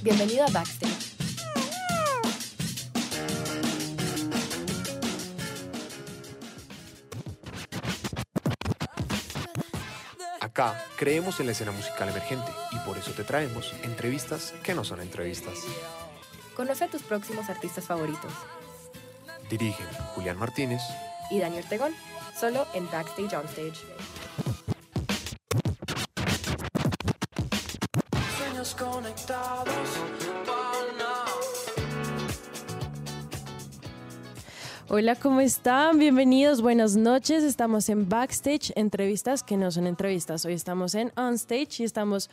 Bienvenido a Backstage. Acá creemos en la escena musical emergente y por eso te traemos entrevistas que no son entrevistas. Conoce a tus próximos artistas favoritos. Dirigen Julián Martínez y Daniel Tegón, solo en Backstage Onstage. Hola, ¿cómo están? Bienvenidos, buenas noches. Estamos en Backstage, entrevistas que no son entrevistas. Hoy estamos en Onstage y estamos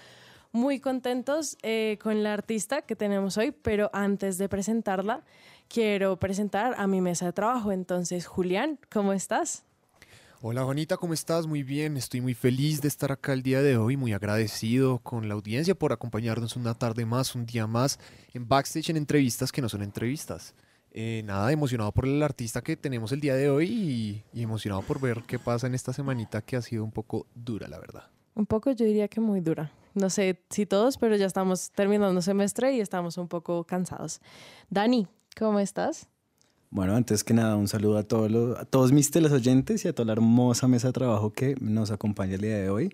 muy contentos eh, con la artista que tenemos hoy, pero antes de presentarla, quiero presentar a mi mesa de trabajo. Entonces, Julián, ¿cómo estás? Hola Juanita, ¿cómo estás? Muy bien, estoy muy feliz de estar acá el día de hoy, muy agradecido con la audiencia por acompañarnos una tarde más, un día más en backstage en entrevistas que no son entrevistas. Eh, nada, emocionado por el artista que tenemos el día de hoy y, emocionado por ver qué pasa en esta semanita que ha sido un poco dura, la verdad. Un poco, yo diría que muy dura. No sé si todos, pero ya estamos terminando semestre y estamos un poco cansados. Dani, ¿cómo estás? Bueno, antes que nada, un saludo a todos, los, todos mis teleoyentes y a toda la hermosa mesa de trabajo que nos acompaña el día de hoy.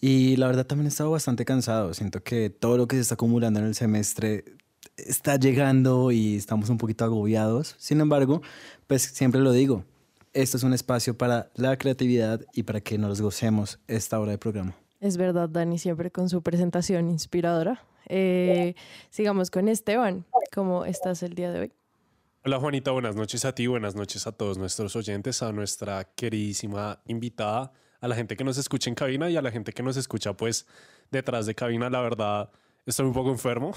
Y la verdad también he estado bastante cansado. Siento que todo lo que se está acumulando en el semestre está llegando y estamos un poquito agobiados. Sin embargo, pues siempre lo digo, esto es un espacio para la creatividad y para que nos gocemos esta hora de programa. Es verdad, Dani, siempre con su presentación inspiradora. Eh, sigamos con Esteban. ¿Cómo estás el día de hoy? Hola Juanita, buenas noches a ti, buenas noches a todos nuestros oyentes, a nuestra queridísima invitada, a la gente que nos escucha en cabina y a la gente que nos escucha pues detrás de cabina. La verdad, estoy un poco enfermo,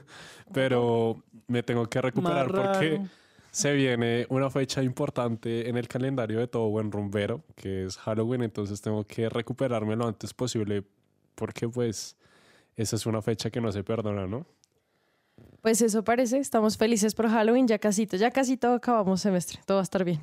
pero me tengo que recuperar porque se viene una fecha importante en el calendario de todo buen rumbero, que es Halloween, entonces tengo que recuperarme lo antes posible porque pues esa es una fecha que no se perdona, ¿no? Pues eso parece, estamos felices por Halloween, ya casi, ya casi todo acabamos semestre, todo va a estar bien.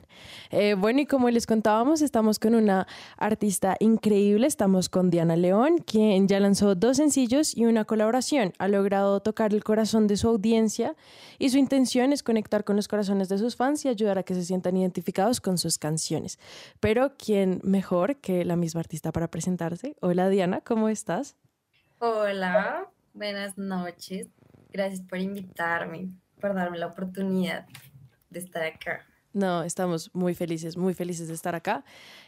Eh, bueno, y como les contábamos, estamos con una artista increíble, estamos con Diana León, quien ya lanzó dos sencillos y una colaboración, ha logrado tocar el corazón de su audiencia y su intención es conectar con los corazones de sus fans y ayudar a que se sientan identificados con sus canciones. Pero, ¿quién mejor que la misma artista para presentarse? Hola Diana, ¿cómo estás? Hola, buenas noches. Gracias por invitarme, por darme la oportunidad de estar acá. No, estamos muy felices, muy felices de estar acá.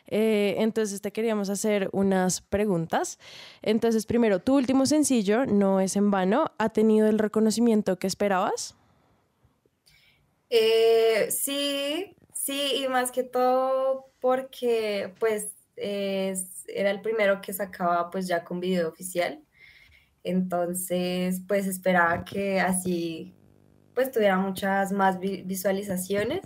Eh, entonces te queríamos hacer unas preguntas. Entonces, primero, tu último sencillo, No es en vano, ¿ha tenido el reconocimiento que esperabas? Eh, sí, sí, y más que todo porque pues era el primero que sacaba pues ya con video oficial. Entonces, pues esperaba que así pues tuviera muchas más visualizaciones,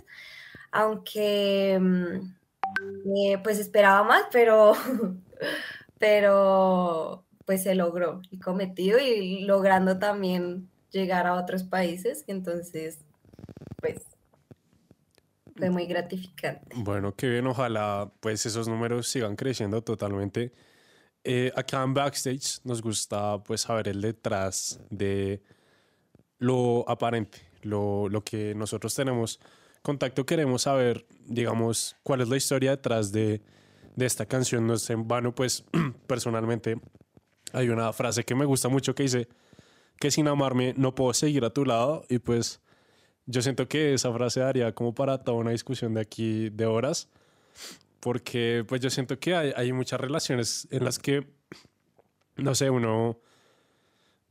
aunque mm, eh, pues esperaba más, pero, pero pues se logró y cometido y logrando también llegar a otros países, entonces pues fue muy gratificante. Bueno, qué bien, ojalá pues esos números sigan creciendo totalmente. Eh, acá en Backstage nos gusta pues saber el detrás de lo aparente, lo, lo que nosotros tenemos contacto. Queremos saber, digamos, cuál es la historia detrás de, de esta canción. No es en vano, pues personalmente hay una frase que me gusta mucho que dice que sin amarme no puedo seguir a tu lado y pues yo siento que esa frase daría como para toda una discusión de aquí de horas porque pues yo siento que hay, hay, muchas relaciones en las que, no sé, uno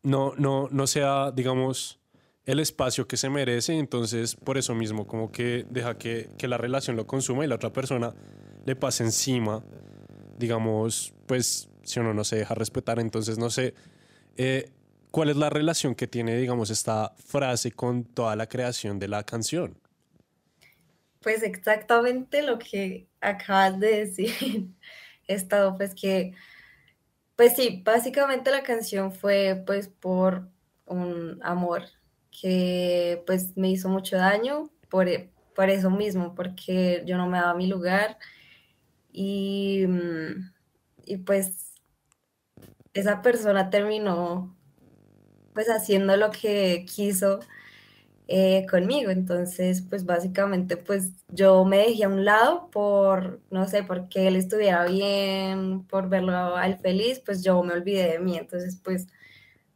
no, no, no sea, digamos, el espacio que se merece, entonces por eso mismo como que deja que, que la relación lo consuma y la otra persona le pase encima, digamos, pues si uno no se deja respetar, entonces no sé, eh, ¿cuál es la relación que tiene, digamos, esta frase con toda la creación de la canción? Pues exactamente lo que acabas de decir, estado pues que, pues sí, básicamente la canción fue pues por un amor que pues me hizo mucho daño por, e, por eso mismo, porque yo no me daba mi lugar y, y pues esa persona terminó pues haciendo lo que quiso eh, conmigo. Entonces, pues básicamente, pues yo me dejé a un lado por, no sé, porque él estuviera bien, por verlo a él feliz, pues yo me olvidé de mí. Entonces, pues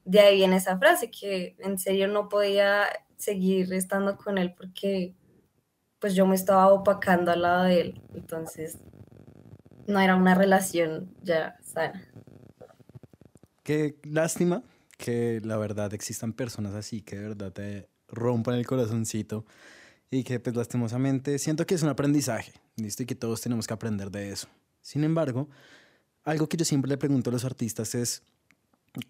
de ahí viene esa frase, que en serio no podía seguir estando con él porque pues yo me estaba opacando al lado de él. Entonces, no era una relación ya sana. Qué lástima que la verdad existan personas así que de verdad te rompan el corazoncito y que pues lastimosamente siento que es un aprendizaje, ¿listo? Y que todos tenemos que aprender de eso. Sin embargo, algo que yo siempre le pregunto a los artistas es,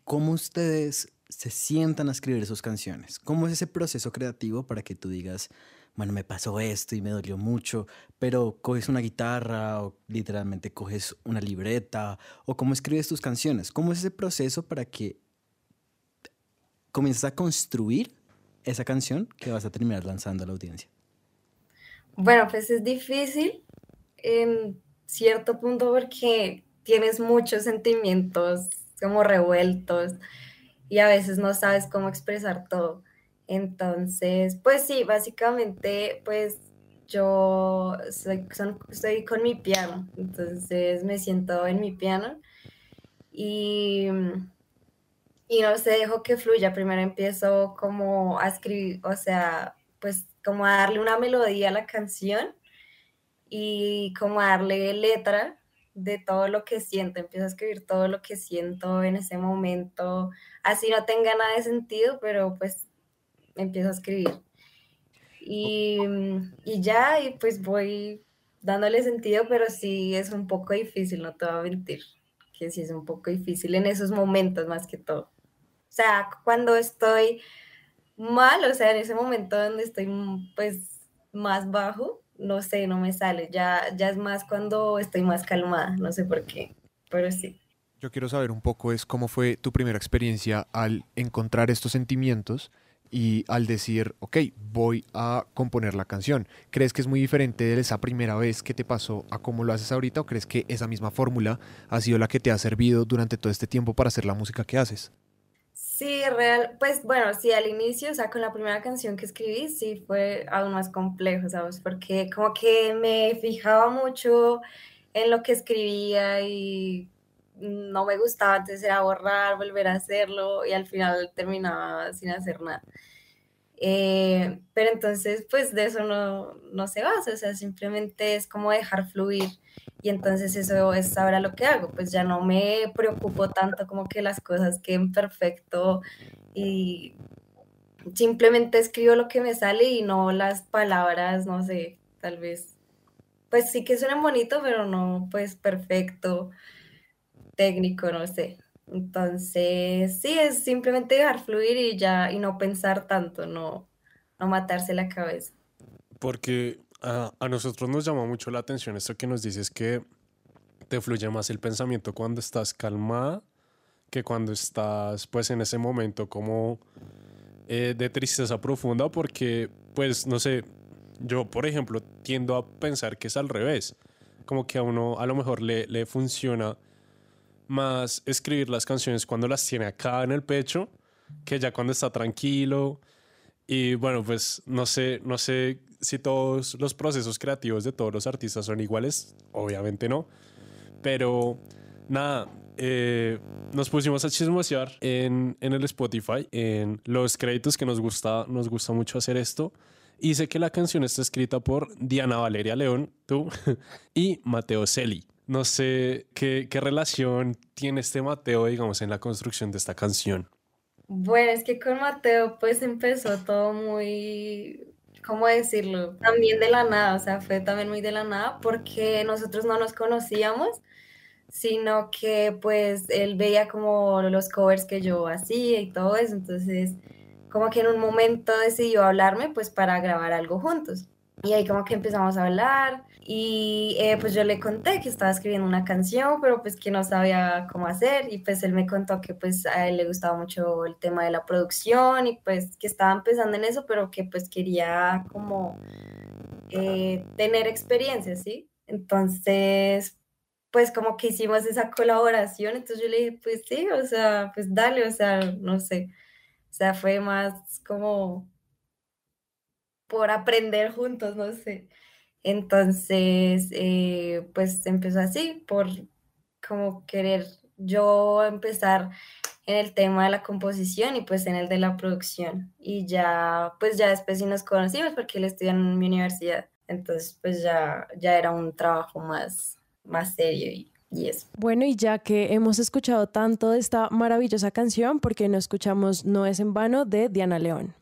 ¿cómo ustedes se sientan a escribir sus canciones? ¿Cómo es ese proceso creativo para que tú digas, bueno, me pasó esto y me dolió mucho, pero coges una guitarra o literalmente coges una libreta o cómo escribes tus canciones? ¿Cómo es ese proceso para que comiences a construir esa canción que vas a terminar lanzando a la audiencia? Bueno, pues es difícil en cierto punto porque tienes muchos sentimientos como revueltos y a veces no sabes cómo expresar todo. Entonces, pues sí, básicamente, pues yo estoy con mi piano, entonces me siento en mi piano y y no sé, dejo que fluya. Primero empiezo como a escribir, o sea, pues como a darle una melodía a la canción y como a darle letra de todo lo que siento. Empiezo a escribir todo lo que siento en ese momento. Así no tenga nada de sentido, pero pues empiezo a escribir. Y, y ya, y pues voy dándole sentido, pero sí es un poco difícil, no te voy a mentir, que sí es un poco difícil en esos momentos más que todo. O sea, cuando estoy mal, o sea, en ese momento donde estoy pues más bajo, no sé, no me sale. Ya, ya es más cuando estoy más calmada, no sé por qué, pero sí. Yo quiero saber un poco es cómo fue tu primera experiencia al encontrar estos sentimientos y al decir, ok, voy a componer la canción. ¿Crees que es muy diferente de esa primera vez que te pasó a cómo lo haces ahorita o crees que esa misma fórmula ha sido la que te ha servido durante todo este tiempo para hacer la música que haces? Sí, real, pues bueno, sí, al inicio, o sea, con la primera canción que escribí, sí fue aún más complejo, ¿sabes? Porque como que me fijaba mucho en lo que escribía y no me gustaba, entonces era borrar, volver a hacerlo y al final terminaba sin hacer nada. Eh, pero entonces, pues de eso no, no se basa, o sea, simplemente es como dejar fluir y entonces eso es ahora lo que hago, pues ya no me preocupo tanto como que las cosas queden perfecto y simplemente escribo lo que me sale y no las palabras, no sé, tal vez, pues sí que suenan bonito, pero no pues perfecto, técnico, no sé. Entonces, sí, es simplemente dejar fluir y ya, y no pensar tanto, no, no matarse la cabeza. Porque a, nosotros nos llama mucho la atención esto que nos dices que te fluye más el pensamiento cuando estás calmada que cuando estás pues en ese momento como eh, de tristeza profunda porque pues no sé, yo por ejemplo tiendo a pensar que es al revés, como que a uno a lo mejor le, le funciona más escribir las canciones cuando las tiene acá en el pecho que ya cuando está tranquilo. Y bueno, pues no sé, no sé si todos los procesos creativos de todos los artistas son iguales, obviamente no. Pero nada, eh, nos pusimos a chismosear en, en, el Spotify, en los créditos que nos gusta, nos gusta mucho hacer esto. Y sé que la canción está escrita por Diana Valeria León, tú, y Mateo Celi. No sé qué, qué relación tiene este Mateo, digamos, en la construcción de esta canción. Bueno, es que con Mateo pues empezó todo muy, ¿cómo decirlo? También de la nada, o sea, fue también muy de la nada porque nosotros no nos conocíamos, sino que pues él veía como los covers que yo hacía y todo eso, entonces como que en un momento decidió hablarme pues para grabar algo juntos. Y ahí como que empezamos a hablar y eh, pues yo le conté que estaba escribiendo una canción, pero pues que no sabía cómo hacer y pues él me contó que pues a él le gustaba mucho el tema de la producción y pues que estaba empezando en eso, pero que pues quería como eh, tener experiencia, ¿sí? Entonces, pues como que hicimos esa colaboración, entonces yo le dije, pues sí, o sea, pues dale, o sea, no sé O sea, fue más como por aprender juntos, no sé. Entonces, eh, pues empezó así, por como querer yo empezar en el tema de la composición y pues en el de la producción. Y ya, pues ya después sí nos conocimos porque él estudia en mi universidad. Entonces, pues ya, ya era un trabajo más, más serio y, y eso. Bueno, y ya que hemos escuchado tanto de esta maravillosa canción, ¿por qué no escuchamos No es en vano de Diana León?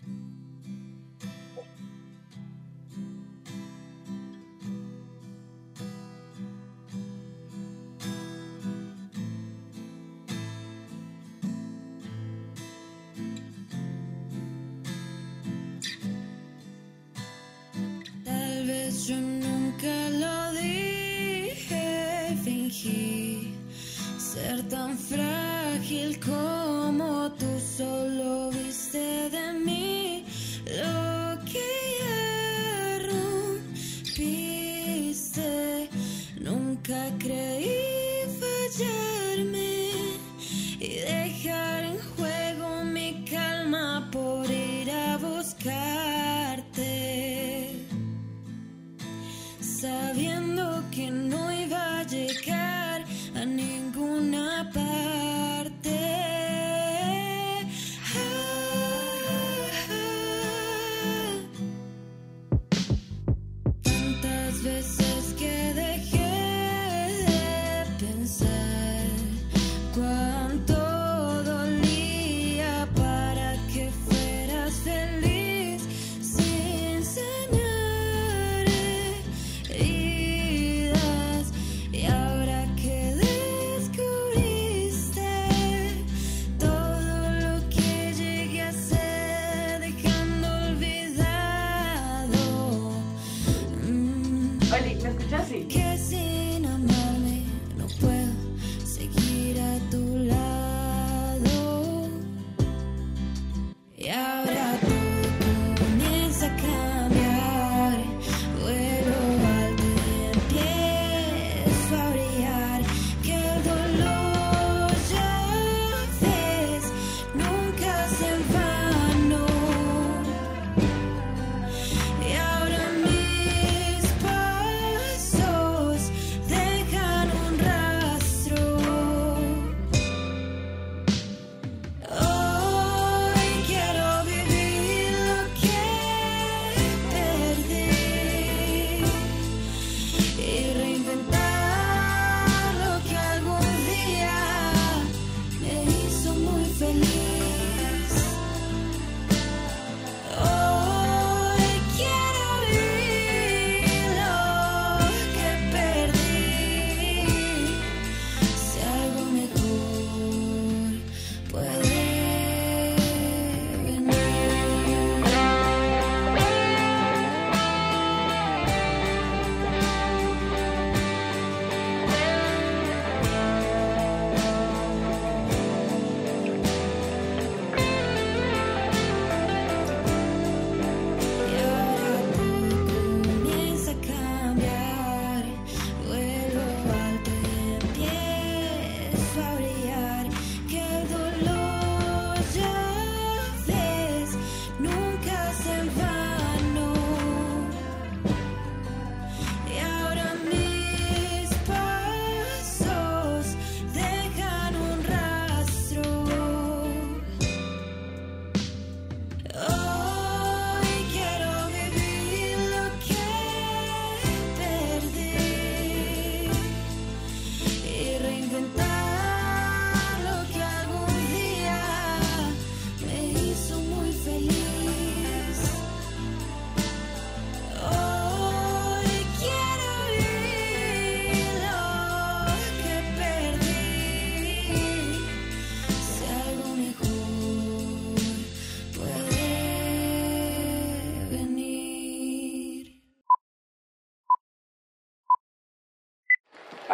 Yo nunca lo dije, fingí ser tan frágil como tú solo viste de mí lo que ya rompiste. Nunca creí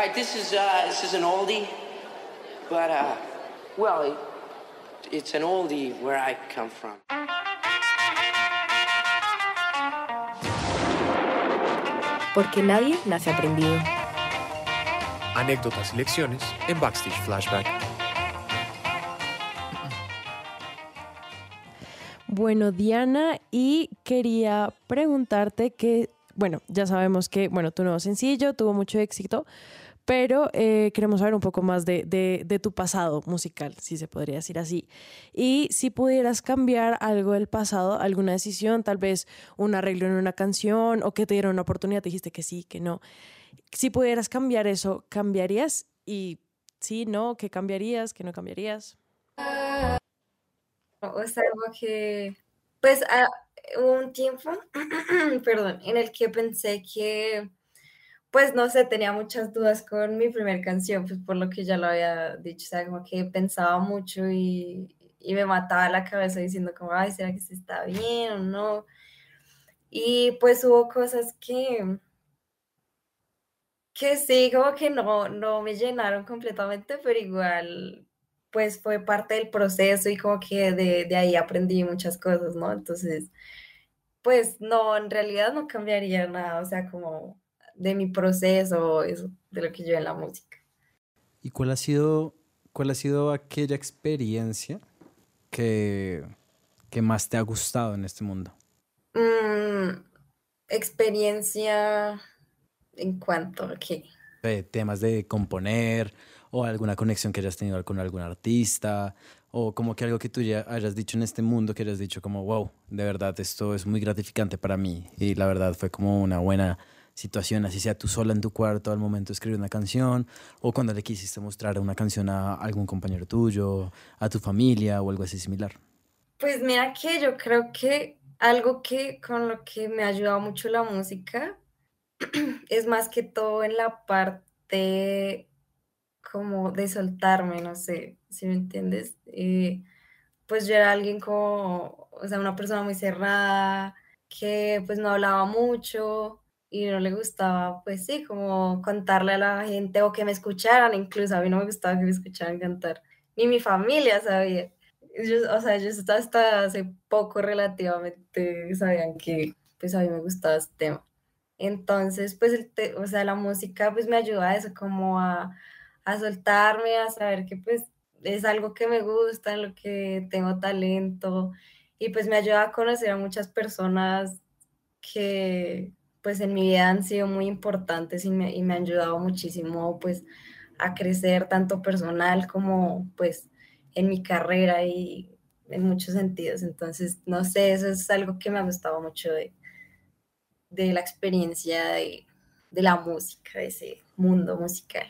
right, this is uh, this is an oldie, but uh, well, it, it's an oldie where I come from. Porque nadie nace aprendido. Anécdotas y lecciones en Backstage Flashback. Bueno, Diana, y quería preguntarte que, bueno, ya sabemos que, bueno, tu nuevo sencillo tuvo mucho éxito, pero eh, queremos saber un poco más de, de- de tu pasado musical, si se podría decir así. Y si pudieras cambiar algo del pasado, alguna decisión, tal vez un arreglo en una canción o que te dieron una oportunidad, te dijiste que sí, que no. Si pudieras cambiar eso, ¿cambiarías? Y sí, no, ¿qué cambiarías? ¿Qué no cambiarías? O sea, como que, pues, ah, hubo un tiempo, perdón, en el que pensé que, pues, no sé, tenía muchas dudas con mi primer canción, pues, por lo que ya lo había dicho, o sea, como que pensaba mucho y, y me mataba la cabeza diciendo como, ay, ¿será que se está bien o no? Y pues hubo cosas que, que sí, como que no, no me llenaron completamente, pero igual, pues fue parte del proceso y como que de, de ahí aprendí muchas cosas, ¿no? Entonces, pues no, en realidad no cambiaría nada, o sea, como de mi proceso, eso, de lo que yo en la música. ¿Y cuál ha sido, cuál ha sido aquella experiencia que, que más te ha gustado en este mundo? Mm, experiencia en cuanto a qué. Eh, temas de componer o alguna conexión que hayas tenido con algún artista o como que algo que tú ya hayas dicho en este mundo que hayas dicho como wow, de verdad esto es muy gratificante para mí y la verdad fue como una buena situación, así sea tú sola en tu cuarto al momento de escribir una canción o cuando le quisiste mostrar una canción a algún compañero tuyo, a tu familia o algo así similar. Pues mira que yo creo que algo que con lo que me ha ayudado mucho la música es más que todo en la parte como de soltarme, no sé, si me entiendes. Eh, pues yo era alguien como, o sea, una persona muy cerrada, que pues no hablaba mucho y no le gustaba, pues sí, como contarle a la gente o que me escucharan, incluso a mí no me gustaba que me escucharan cantar, ni mi familia sabía. Ellos, o sea, ellos hasta, hace poco relativamente sabían que pues a mí me gustaba este tema. Entonces, pues, el te- o sea, la música pues me ayuda a eso, como a, a soltarme, a saber que pues es algo que me gusta, en lo que tengo talento y pues me ayuda a conocer a muchas personas que pues en mi vida han sido muy importantes y me, y me han ayudado muchísimo pues a crecer tanto personal como pues en mi carrera y en muchos sentidos. Entonces, no sé, eso es algo que me ha gustado mucho de, de la experiencia de, de la música, de ese mundo musical.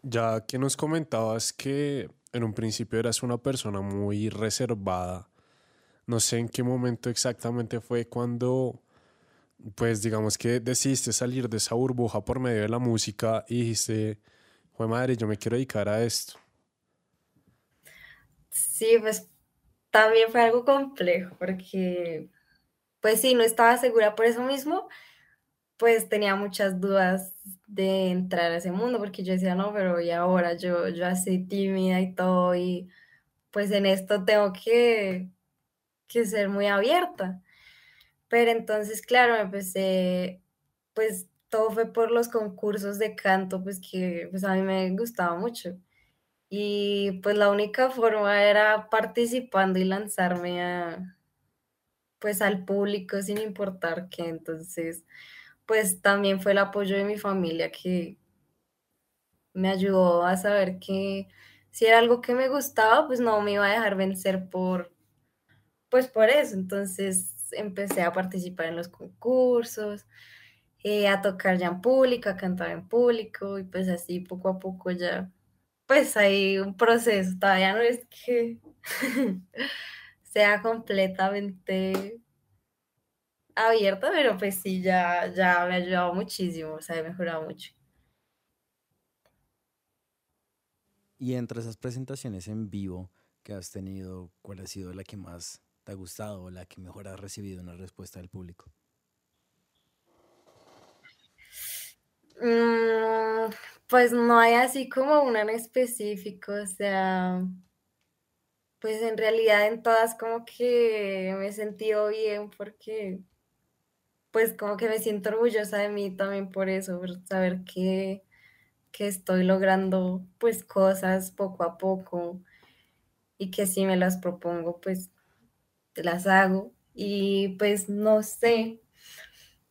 Ya que nos comentabas que en un principio eras una persona muy reservada, no sé en qué momento exactamente fue cuando, pues digamos que decidiste salir de esa burbuja por medio de la música y dijiste, fue madre, yo me quiero dedicar a esto. Sí, pues también fue algo complejo porque, pues sí, no estaba segura por eso mismo, pues tenía muchas dudas de entrar a ese mundo porque yo decía, no, pero y ahora yo, yo así tímida y todo y pues en esto tengo que, que ser muy abierta. Pero entonces, claro, empecé, pues todo fue por los concursos de canto, pues que pues a mí me gustaba mucho. Y pues la única forma era participando y lanzarme a, pues al público sin importar qué. Entonces, pues también fue el apoyo de mi familia que me ayudó a saber que si era algo que me gustaba, pues no me iba a dejar vencer por, pues por eso. Entonces empecé a participar en los concursos, eh, a tocar ya en público, a cantar en público y pues así poco a poco ya, pues hay un proceso. Todavía no es que sea completamente abierta, pero pues sí, ya, ya me ha ayudado muchísimo, o sea, he mejorado mucho. Y entre esas presentaciones en vivo que has tenido, ¿cuál ha sido la que más te ha gustado o la que mejor has recibido una respuesta del público? Mm, pues no hay así como una en específico, o sea, pues en realidad en todas como que me he sentido bien porque pues como que me siento orgullosa de mí también por eso, por saber que, que estoy logrando pues cosas poco a poco y que si me las propongo pues las hago y pues no sé.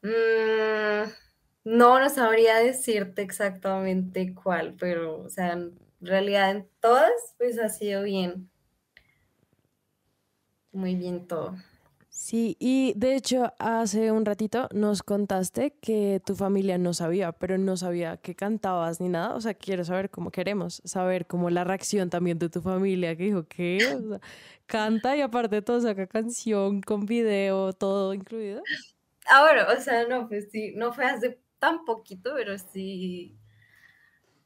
Mm, no, no sabría decirte exactamente cuál, pero o sea, en realidad en todas pues ha sido bien. Muy bien todo. Sí, y de hecho hace un ratito nos contaste que tu familia no sabía, pero no sabía que cantabas ni nada. O sea, quiero saber cómo queremos, saber cómo la reacción también de tu familia, que dijo, sea, canta y aparte todo saca canción con video, todo incluido. Ah, bueno, o sea, no, pues sí, no fue hace tan poquito, pero sí,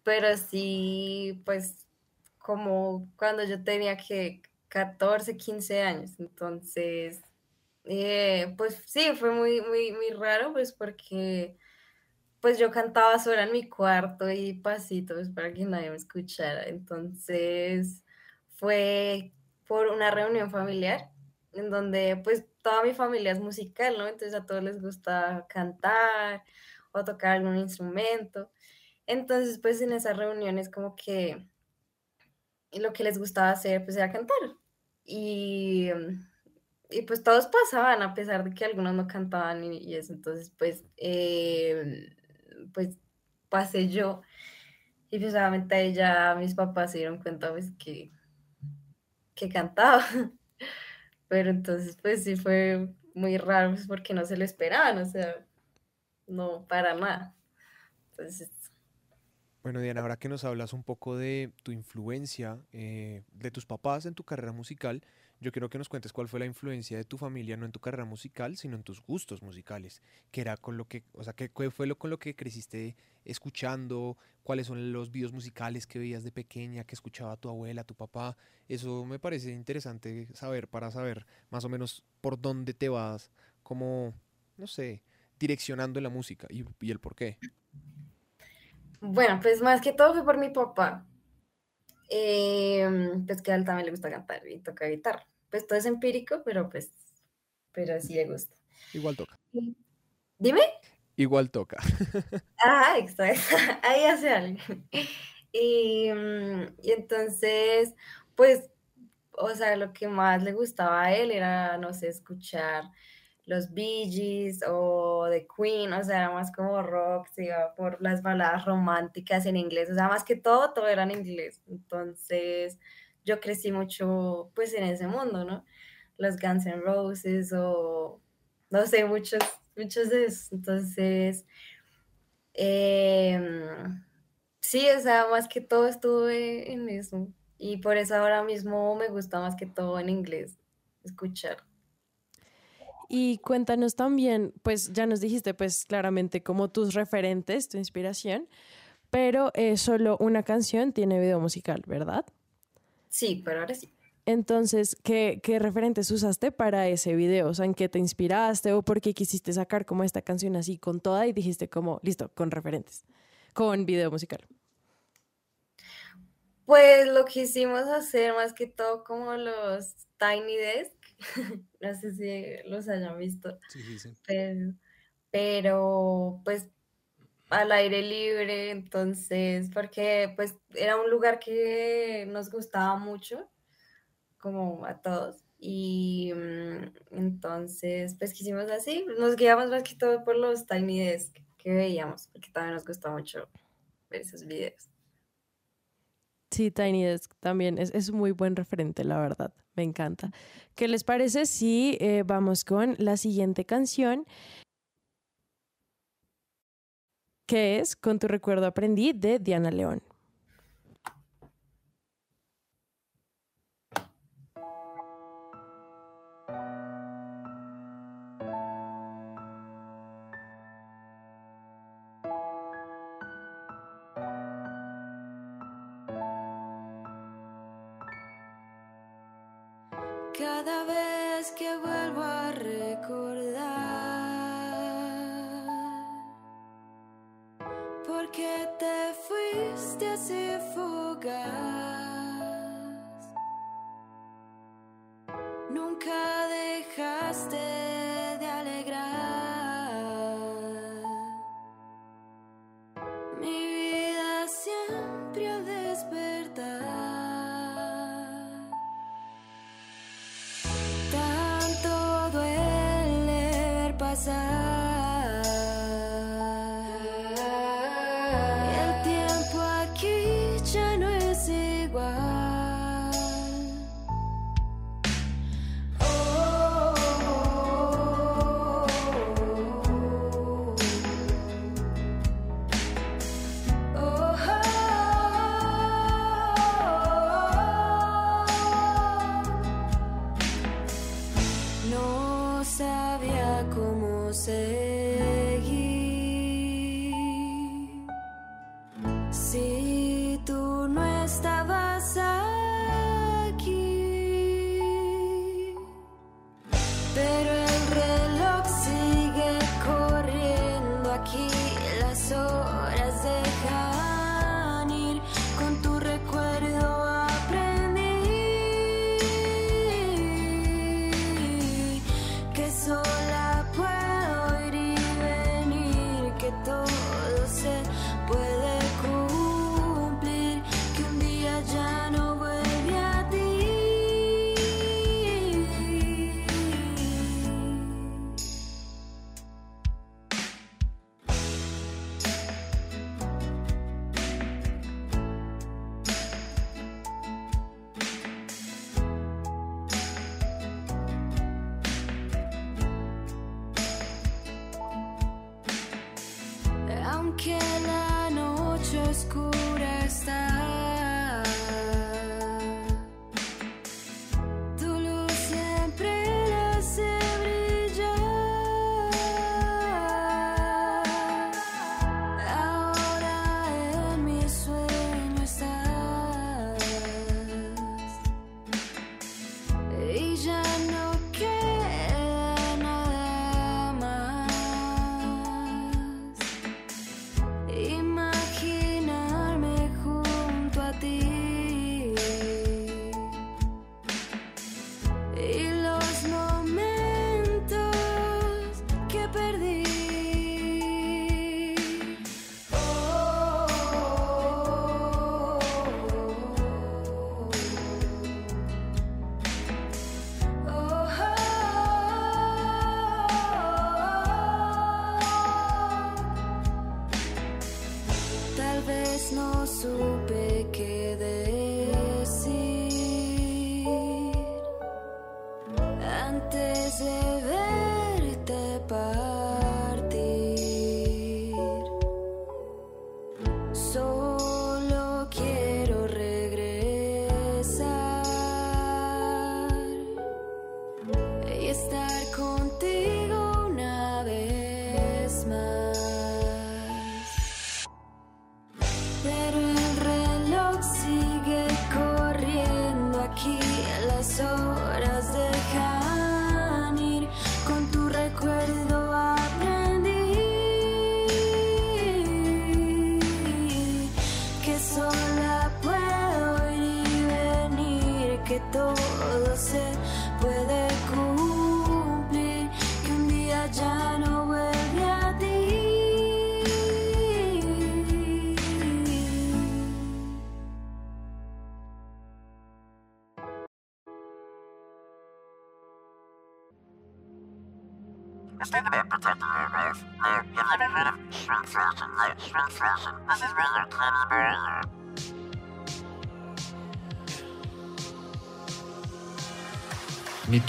pero sí, pues como cuando yo tenía que 14, 15 años, entonces, eh, pues sí, fue muy, muy, muy raro, pues porque pues yo cantaba sola en mi cuarto y pasito, pues para que nadie me escuchara, entonces fue por una reunión familiar en donde pues toda mi familia es musical. Entonces a todos les gusta cantar o tocar algún instrumento. Entonces pues en esas reuniones como que lo que les gustaba hacer pues era cantar. Y, y pues todos pasaban a pesar de que algunos no cantaban y, eso. Entonces pues, eh, pues pasé yo. Y pues obviamente ya mis papás se dieron cuenta pues que, que cantaba. Pero entonces, pues sí fue muy raro, pues, porque no se lo esperaban, o sea, no para nada. Bueno, Diana, ahora que nos hablas un poco de tu influencia, eh, de tus papás en tu carrera musical, yo quiero que nos cuentes cuál fue la influencia de tu familia, no en tu carrera musical, sino en tus gustos musicales. ¿Qué era con lo que, o sea, qué, fue lo con lo que creciste escuchando? ¿Cuáles son los videos musicales que veías de pequeña, que escuchaba tu abuela, tu papá? Eso me parece interesante saber para saber más o menos por dónde te vas, como, no sé, direccionando la música y, y el por qué. bueno, pues más que todo fue por mi papá. Em, pues que a él también le gusta cantar y toca guitarra. Pues todo es empírico, pero pues, pero sí le gusta. Igual toca. Dime. Igual toca. Ah, exacto. Ahí hace algo. Y, mm, y entonces, pues, o sea, lo que más le gustaba a él era, no sé, escuchar los Bee Gees o The Queen, o sea, era más como rock, se iba por las baladas románticas en inglés, o sea, más que todo, todo era en inglés. Entonces, yo crecí mucho, pues, en ese mundo, ¿no? Los Guns N' Roses o, no sé, muchos, muchos de esos. Entonces... Em, sí, o sea, más que todo estuve en eso. Y por eso ahora mismo me gusta más que todo en inglés escuchar. Y cuéntanos también, pues ya nos dijiste pues claramente como tus referentes, tu inspiración, pero eh, solo una canción tiene video musical, ¿verdad? Sí, pero ahora sí. Entonces, ¿qué, qué referentes usaste para ese video? O sea, ¿en qué te inspiraste o por qué quisiste sacar como esta canción así con toda y dijiste como, listo, con referentes, con video musical? Pues lo que hicimos hacer más que todo como los Tiny Desk, no sé si los hayan visto, Sí, sí, sí. pero, pero pues al aire libre, entonces, porque pues era un lugar que nos gustaba mucho, como a todos, y mm, entonces pues quisimos así, nos guiamos más que todo por los Tiny Desk que veíamos, porque también nos gustó mucho ver esos videos. Sí, Tiny Desk también es, es muy buen referente, la verdad. Me encanta. ¿Qué les parece si eh, vamos con la siguiente canción? Que es Con tu recuerdo aprendí de Diana León. No supe qué decir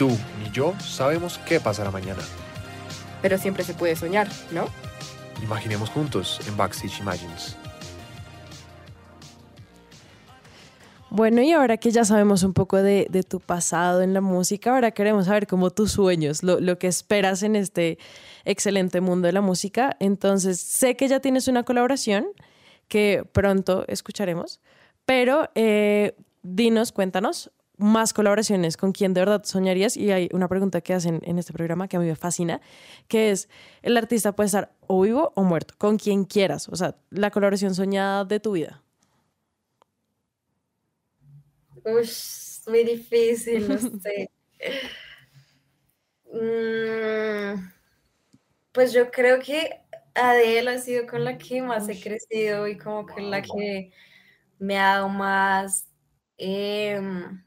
tú ni yo sabemos qué pasará mañana. Pero siempre se puede soñar, ¿no? Imaginemos juntos en Backstage Imagines. Bueno, y ahora que ya sabemos un poco de, de tu pasado en la música, ahora queremos saber cómo tus sueños, lo, lo que esperas en este excelente mundo de la música. Entonces, sé que ya tienes una colaboración que pronto escucharemos, pero eh, dinos, cuéntanos más colaboraciones con quién de verdad soñarías. Y hay una pregunta que hacen en este programa que a mí me fascina, que es, el artista puede estar o vivo o muerto, con quien quieras, o sea, la colaboración soñada de tu vida. Ush, muy difícil, no sé. Mm, pues yo creo que Adele ha sido con la que más he crecido y como que la que me ha dado más, em,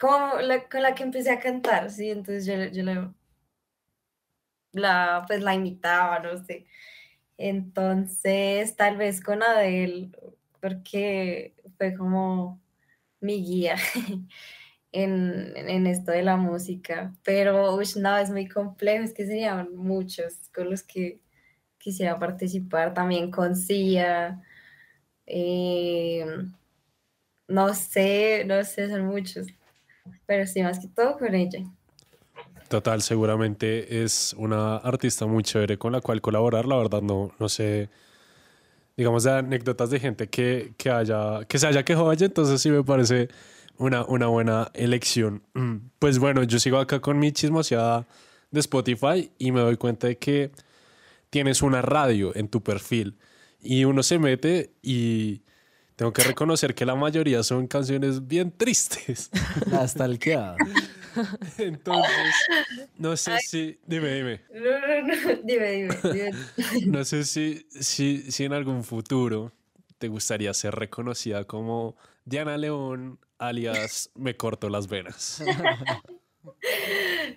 como con la que empecé a cantar, sí, entonces yo, la, pues la imitaba, no sé. Entonces, tal vez con Adele, porque fue como mi guía en, en esto de la música. Pero ush, no, es muy complejo, es que serían muchos con los que quisiera participar. También con Sia. eh, no sé, no sé, son muchos. Pero sí, más que todo con ella. Total, seguramente es una artista muy chévere con la cual colaborar. La verdad, no, no sé, digamos, de anécdotas de gente que, que, haya, que se haya quejado allá, entonces sí me parece una, una buena elección. Mm, Pues bueno, yo sigo acá con mi chismoseada de Spotify y me doy cuenta de que tienes una radio en tu perfil y uno se mete y tengo que reconocer que la mayoría son canciones bien tristes. Hasta el que Entonces, no sé si. Dime, dime. No, no, no, dime, dime, dime. No sé si, si, si en algún futuro te gustaría ser reconocida como Diana León, alias Me corto las venas.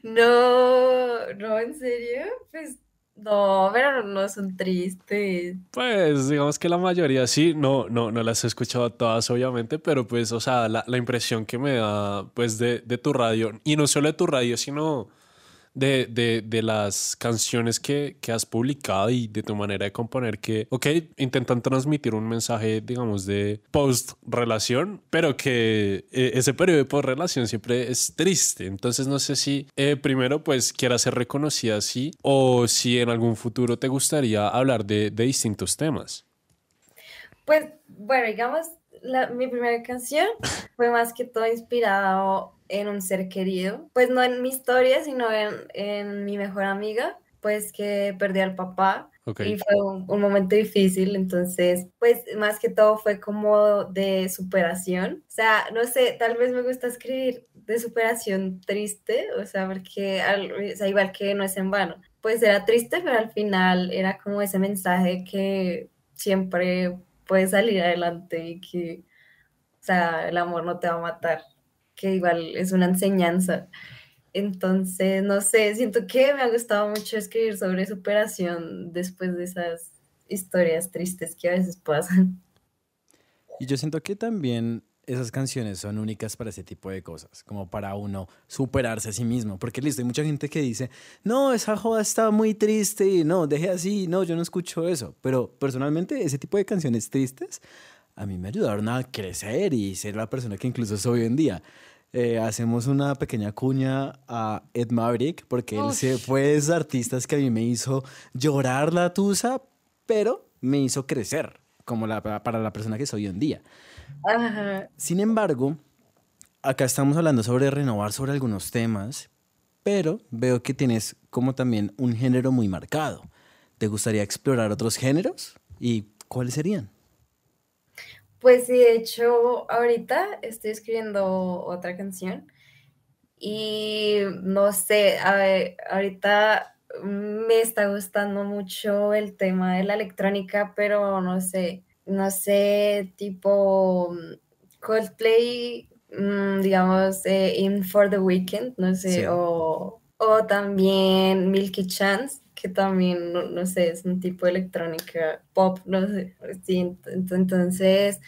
No, no, en serio, pues no, pero no son tristes. Pues digamos que la mayoría sí, no, no, no las he escuchado todas, obviamente, pero pues, o sea, la, la impresión que me da, pues, de, de tu radio, y no solo de tu radio, sino de, de, de las canciones que, que has publicado y de tu manera de componer que, ok, intentan transmitir un mensaje, digamos, de post-relación, pero que eh, ese periodo de post-relación siempre es triste. Entonces no sé si eh, primero pues quieras ser reconocida así o si en algún futuro te gustaría hablar de, de distintos temas. Pues bueno, digamos, la- mi primera canción fue más que todo inspirado en un ser querido, pues no en mi historia, sino en, en mi mejor amiga, pues que perdió al papá Ok. y fue un, un momento difícil, entonces, pues más que todo fue como de superación, o sea, no sé, tal vez me gusta escribir de superación triste, o sea, porque al- o sea, igual que no es en vano, pues era triste, pero al final era como ese mensaje que siempre puedes salir adelante y que, o sea, el amor no te va a matar, que igual es una enseñanza. Entonces, no sé, siento que me ha gustado mucho escribir sobre superación después de esas historias tristes que a veces pasan. Y yo siento que también esas canciones son únicas para ese tipo de cosas, como para uno superarse a sí mismo. Porque listo, hay mucha gente que dice, no, esa joda está muy triste, y no, deje así, no, yo no escucho eso. Pero personalmente ese tipo de canciones tristes a mí me ayudaron a crecer y ser la persona que incluso soy hoy en día. Eh, hacemos una pequeña cuña a Ed Maverick, porque él se fue de esos artistas que a mí me hizo llorar la tusa, pero me hizo crecer como la, para la persona que soy hoy en día. Ajá. Sin embargo, acá estamos hablando sobre renovar sobre algunos temas, pero veo que tienes como también un género muy marcado. ¿Te gustaría explorar otros géneros? ¿Y cuáles serían? Pues sí, de hecho, ahorita estoy escribiendo otra canción y no sé, a ver, ahorita me está gustando mucho el tema de la electrónica, pero no sé, no sé, tipo mm, Coldplay, mm, digamos, eh, In for the Weekend, no sé, Sí. o, o también Milky Chance, que también, no, no sé, es un tipo de electrónica pop, no sé, sí, ent- entonces,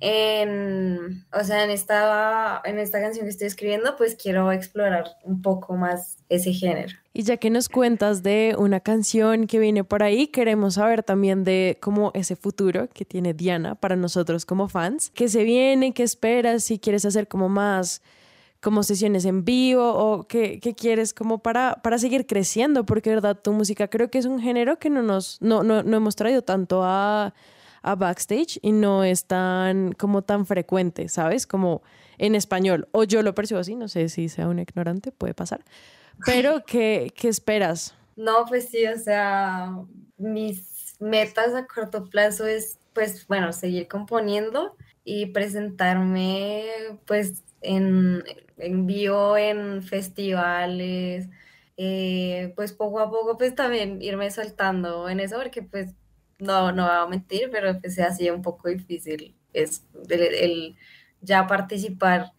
en, o sea, en esta, en esta canción que estoy escribiendo, pues quiero explorar un poco más ese género. Y ya que nos cuentas de una canción que viene por ahí, queremos saber también de cómo ese futuro que tiene Diana para nosotros como fans. ¿Qué se viene? ¿Qué esperas? Si quieres hacer como más como sesiones en vivo o qué, qué quieres como para, para seguir creciendo, porque verdad tu música creo que es un género que no nos no, no, no hemos traído tanto a, a backstage y no es tan como tan frecuente, ¿sabes? Como en español. O yo lo percibo así, no sé si sea un ignorante, puede pasar. Pero, ¿qué, qué esperas? No, pues sí, o sea, mis metas a corto plazo es, pues, bueno, seguir componiendo y presentarme, pues, en, en vivo, en festivales, eh, pues poco a poco, pues también irme soltando en eso, porque pues no, no voy a mentir, pero pues ha sido un poco difícil es el, el ya participar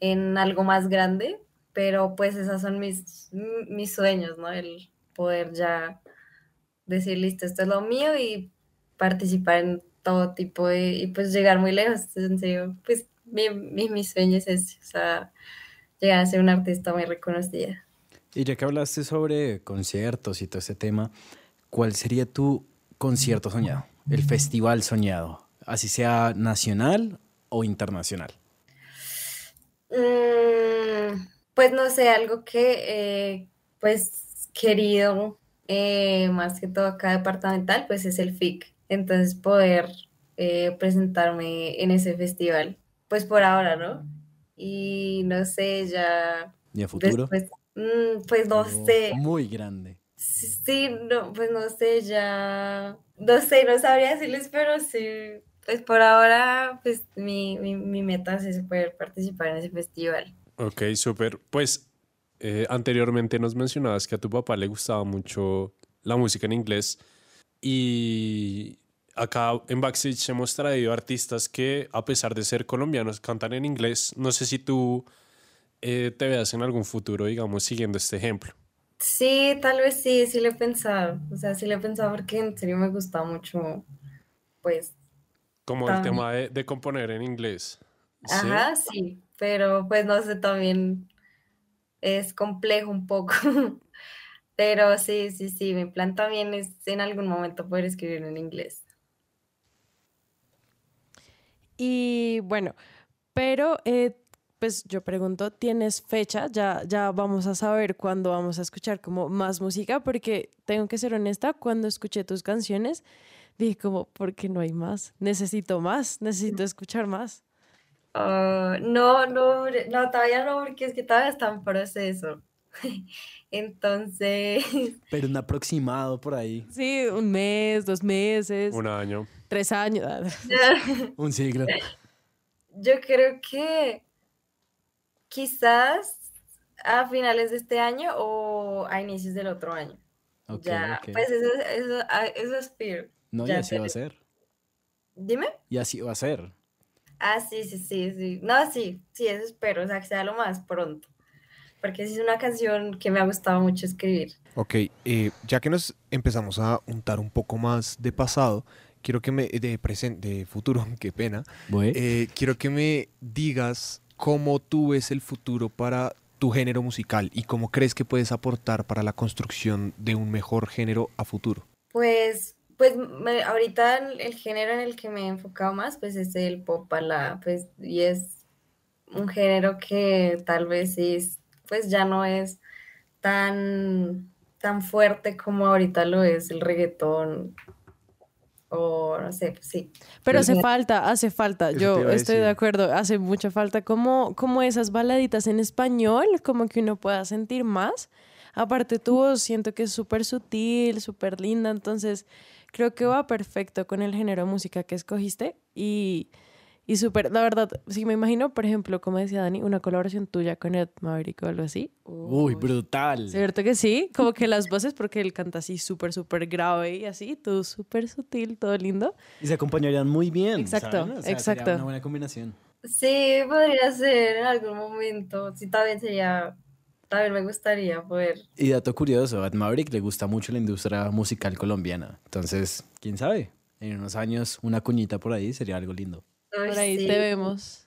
en algo más grande, pero pues esos son mis, mis sueños, ¿no? El poder ya decir, listo, esto es lo mío y participar en todo tipo de, y pues llegar muy lejos, en serio, pues mi, mi, mi sueño es ese, o sea, llegar a ser una artista muy reconocida. Y ya que hablaste sobre conciertos y todo ese tema, ¿cuál sería tu concierto soñado? El festival soñado, así sea nacional o internacional. Mm, pues no sé, algo que eh, pues querido eh, más que todo acá departamental, pues es el FIC. Entonces poder eh, presentarme en ese festival, pues por ahora, ¿no? Y no sé, ya ¿Y a futuro? después, mm, pues no sé. Muy grande. Sí, no, pues no sé, ya, no sé, no sabría decirles, pero sí, pues por ahora, pues mi, mi, mi meta es poder participar en ese festival. Ok, súper. Pues eh, anteriormente nos mencionabas que a tu papá le gustaba mucho la música en inglés y acá en Backstage hemos traído artistas que a pesar de ser colombianos cantan en inglés. No sé si tú eh, te veas en algún futuro, digamos, siguiendo este ejemplo. Sí, tal vez sí, sí lo he pensado, o sea, sí lo he pensado porque en serio me gusta mucho, pues, Como el tema de, de componer en inglés. ¿sí? ajá, sí, pero pues no sé también es complejo un poco. Pero sí, sí, sí, mi plan también es en algún momento poder escribir en inglés. Y bueno, pero eh, pues yo pregunto, ¿tienes fecha? Ya, ya vamos a saber cuándo vamos a escuchar como más música, porque tengo que ser honesta, cuando escuché tus canciones, dije como, ¿por qué no hay más? Necesito más, necesito escuchar más. Ah, no, no, no, todavía no, porque es que todavía está en proceso. Entonces, Pero un aproximado por ahí. Sí, un mes, dos meses, Un año. tres años. Un siglo. yo creo que quizás a finales de este año o a inicios del otro año. Ok, ya, pues eso, eso, eso aspiro. No, y ya así va a ser. Dime. Y así va a ser. Ah, sí, sí, sí, sí. No, sí, sí, eso espero, o sea, que sea lo más pronto. Porque es una canción que me ha gustado mucho escribir. Ok, eh, ya que nos empezamos a untar un poco más de pasado, quiero que me, de presente, de futuro, qué pena, eh, quiero que me digas cómo tú ves el futuro para tu género musical y cómo crees que puedes aportar para la construcción de un mejor género a futuro. Pues, pues me- ahorita el, el género en el que me he enfocado más, pues es el pop balada, pues, y es un género que tal vez es, pues ya no es tan, tan fuerte como ahorita lo es el reggaetón, o no sé, pues sí. Pero hace falta, hace falta. Eso Yo estoy de acuerdo, hace mucha falta como, como esas baladitas en español, como que uno pueda sentir más. Aparte tu voz siento que es súper sutil, súper linda, entonces creo que va perfecto con el género de música que escogiste y, y súper, la verdad, si me imagino, por ejemplo, como decía Dani, una colaboración tuya con Ed Maverick o algo así. Uy, brutal. ¿Cierto que sí? Como que las voces, porque él canta así súper, súper grave y así, todo súper sutil, todo lindo. Y se acompañarían muy bien. Exacto, ¿saben? O sea, sería exacto. una buena combinación. Sí, podría ser en algún momento, sí, también sería, también me gustaría poder Y dato curioso, a Maverick le gusta mucho la industria musical colombiana. Entonces, quién sabe, en unos años una cuñita por ahí sería algo lindo. Uy, Por ahí sí. te vemos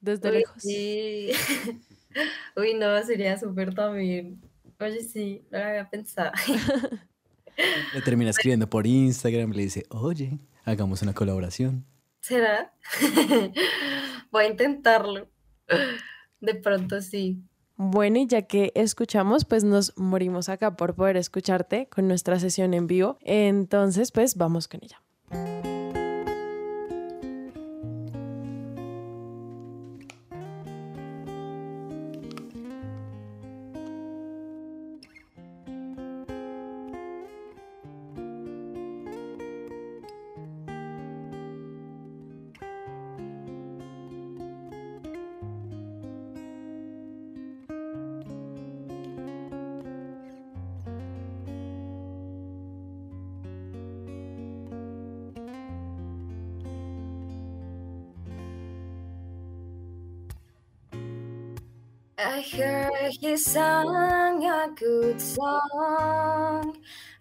desde Uy, lejos. sí. Uy, no, sería súper también. Oye, sí, no lo había pensado. Le termina escribiendo por Instagram, le dice, oye, hagamos una colaboración. ¿Será? Voy a intentarlo. De pronto sí. Bueno, y ya que escuchamos, pues nos morimos acá por poder escucharte con nuestra sesión en vivo. Entonces, pues vamos con ella. He sang a good song.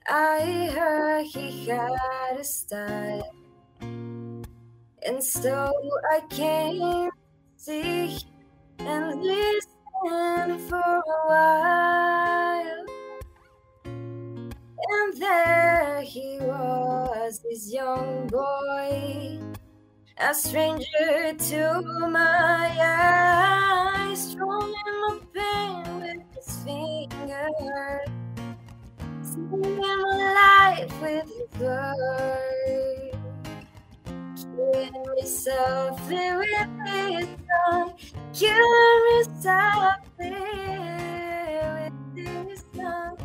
I heard he had a style. And so I came to see him and listen for a while. And there he was, this young boy a stranger to my eyes, strumming my pain singing my life with word, killing me softly with his song, killing me softly with his song,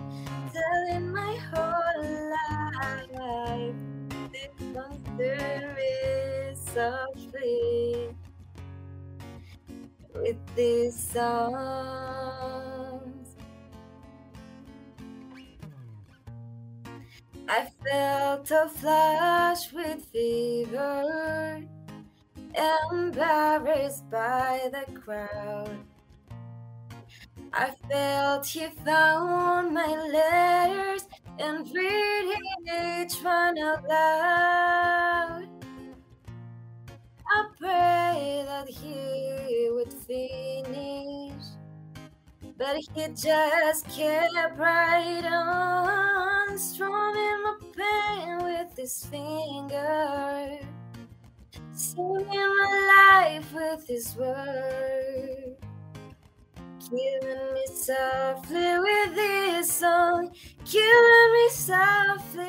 telling my whole life this concern me softly with these songs. Felt a flush with fever, embarrassed by the crowd. I felt he found my letters and read each one out loud. I pray that he would finish But he just kept right on, strumming my pain with his finger, singing my life with his word, killing me softly with his song, killing me softly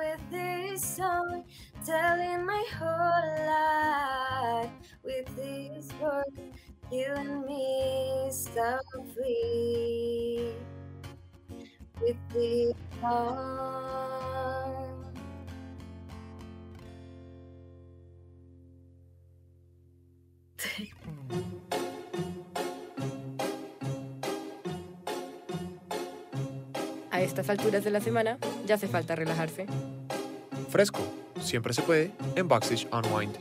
with his song, telling my whole life with this word killing me softly with the. A estas alturas de la semana ya hace falta relajarse. Fresco, siempre se puede en Backstage Unwind.